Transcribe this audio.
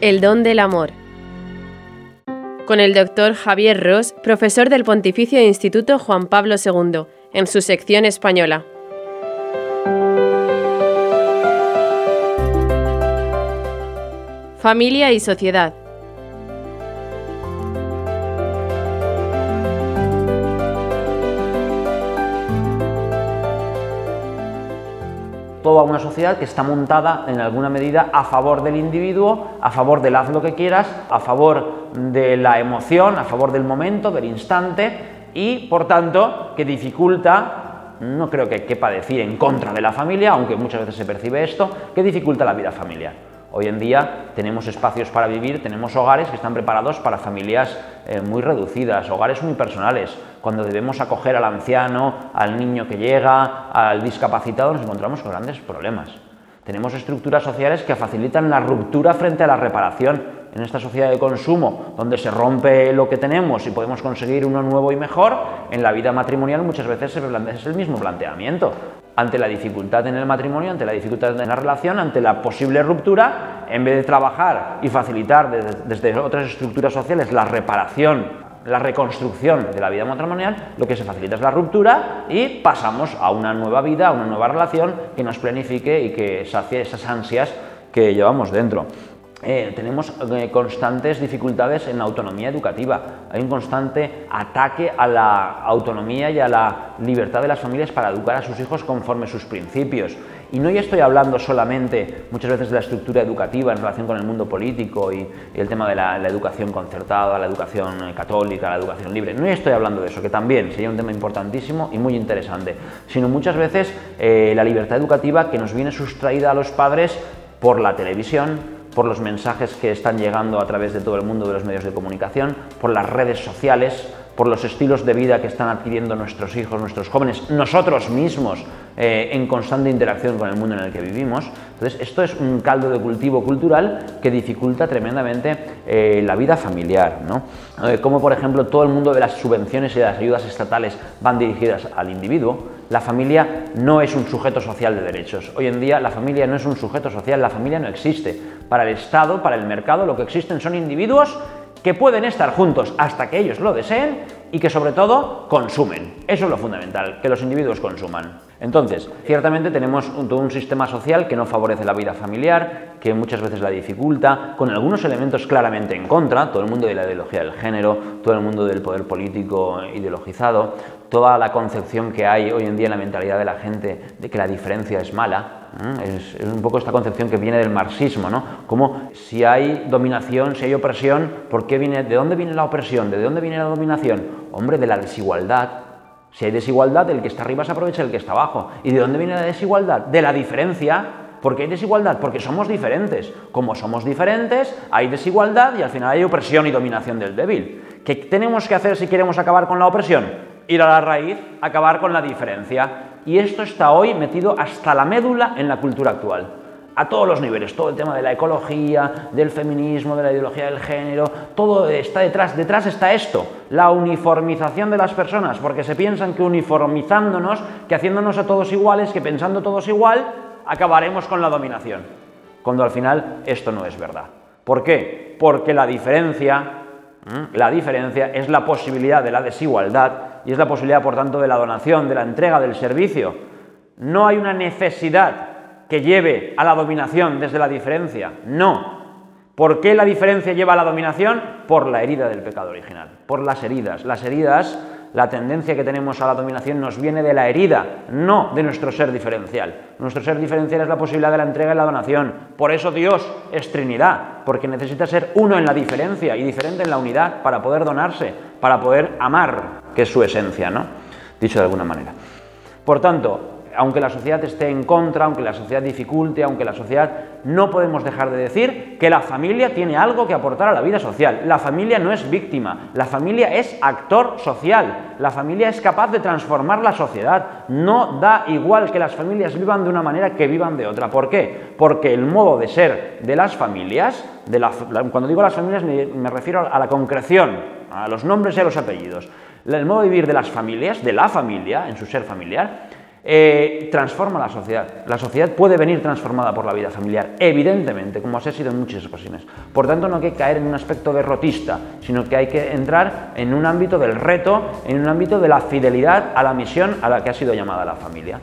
El don del amor. Con el doctor Javier Ross, profesor del Pontificio Instituto Juan Pablo II, en su sección española. Familia y sociedad. Toda una sociedad que está montada en alguna medida a favor del individuo, a favor del haz lo que quieras, a favor de la emoción, a favor del momento, del instante y por tanto que dificulta, no creo que quepa decir en contra de la familia, aunque muchas veces se percibe esto, que dificulta la vida familiar. Hoy en día tenemos espacios para vivir, tenemos hogares que están preparados para familias eh, muy reducidas, hogares muy personales. Cuando debemos acoger al anciano, al niño que llega, al discapacitado, nos encontramos con grandes problemas. Tenemos estructuras sociales que facilitan la ruptura frente a la reparación. En esta sociedad de consumo, donde se rompe lo que tenemos y podemos conseguir uno nuevo y mejor, en la vida matrimonial muchas veces es el mismo planteamiento ante la dificultad en el matrimonio, ante la dificultad en la relación, ante la posible ruptura, en vez de trabajar y facilitar desde, otras estructuras sociales la reparación, la reconstrucción de la vida matrimonial, lo que se facilita es la ruptura y pasamos a una nueva vida, a una nueva relación que nos planifique y que sacie esas ansias que llevamos dentro. Eh, tenemos eh, constantes dificultades en la autonomía educativa, hay un constante ataque a la autonomía y a la libertad de las familias para educar a sus hijos conforme sus principios. Y no ya estoy hablando solamente muchas veces de la estructura educativa en relación con el mundo político y, el tema de la, educación concertada, la educación eh, católica, la educación libre. No estoy hablando de eso, que también sería un tema importantísimo y muy interesante, sino muchas veces la libertad educativa que nos viene sustraída a los padres por la televisión, por los mensajes que están llegando a través de todo el mundo de los medios de comunicación, por las redes sociales, por los estilos de vida que están adquiriendo nuestros hijos, nuestros jóvenes, nosotros mismos eh, en constante interacción con el mundo en el que vivimos. Entonces, esto es un caldo de cultivo cultural que dificulta tremendamente eh, la vida familiar. ¿no? Eh, como, por ejemplo, todo el mundo de las subvenciones y de las ayudas estatales van dirigidas al individuo, la familia no es un sujeto social de derechos. Hoy en día la familia no es un sujeto social, la familia no existe. Para el Estado, para el mercado, lo que existen son individuos que pueden estar juntos hasta que ellos lo deseen y que sobre todo consumen. Eso es lo fundamental, que los individuos consuman. Entonces, ciertamente tenemos un, todo un sistema social que no favorece la vida familiar, que muchas veces la dificulta, con algunos elementos claramente en contra, todo el mundo de la ideología del género, todo el mundo del poder político ideologizado, toda la concepción que hay hoy en día en la mentalidad de la gente de que la diferencia es mala, es, un poco esta concepción que viene del marxismo, ¿no? Como si hay dominación, si hay opresión, ¿por qué viene, ¿de dónde viene la opresión? ¿De dónde viene la dominación? Hombre, de la desigualdad, si hay desigualdad, el que está arriba se aprovecha del que está abajo. ¿Y de dónde viene la desigualdad? De la diferencia. ¿Por qué hay desigualdad? Porque somos diferentes. Como somos diferentes, hay desigualdad y al final hay opresión y dominación del débil. ¿Qué tenemos que hacer si queremos acabar con la opresión? Ir a la raíz, acabar con la diferencia. Y esto está hoy metido hasta la médula en la cultura actual a todos los niveles, todo el tema de la ecología, del feminismo, de la ideología del género, todo está detrás, detrás está esto, la uniformización de las personas, porque se piensan que uniformizándonos, que haciéndonos a todos iguales, que pensando todos igual, acabaremos con la dominación, cuando al final esto no es verdad. ¿Por qué? Porque la diferencia, la diferencia es la posibilidad de la desigualdad y es la posibilidad, por tanto, de la donación, de la entrega del servicio. No hay una necesidad que lleve a la dominación desde la diferencia. No. ¿Por qué la diferencia lleva a la dominación? Por la herida del pecado original, por las heridas. Las heridas, la tendencia que tenemos a la dominación nos viene de la herida, no de nuestro ser diferencial. Nuestro ser diferencial es la posibilidad de la entrega y la donación. Por eso Dios es Trinidad, porque necesita ser uno en la diferencia y diferente en la unidad para poder donarse, para poder amar, que es su esencia, ¿no? Dicho de alguna manera. Por tanto, aunque la sociedad esté en contra, aunque la sociedad dificulte, aunque la sociedad... No podemos dejar de decir que la familia tiene algo que aportar a la vida social. La familia no es víctima, la familia es actor social, la familia es capaz de transformar la sociedad. No da igual que las familias vivan de una manera que vivan de otra. ¿Por qué? Porque el modo de ser de las familias, cuando digo las familias me refiero a la concreción, a los nombres y a los apellidos. El modo de vivir de las familias, de la familia, en su ser familiar, eh, transforma la sociedad. La sociedad puede venir transformada por la vida familiar, evidentemente, como ha sido en muchas ocasiones. Por tanto, no hay que caer en un aspecto derrotista, sino que hay que entrar en un ámbito del reto, en un ámbito de la fidelidad a la misión a la que ha sido llamada la familia.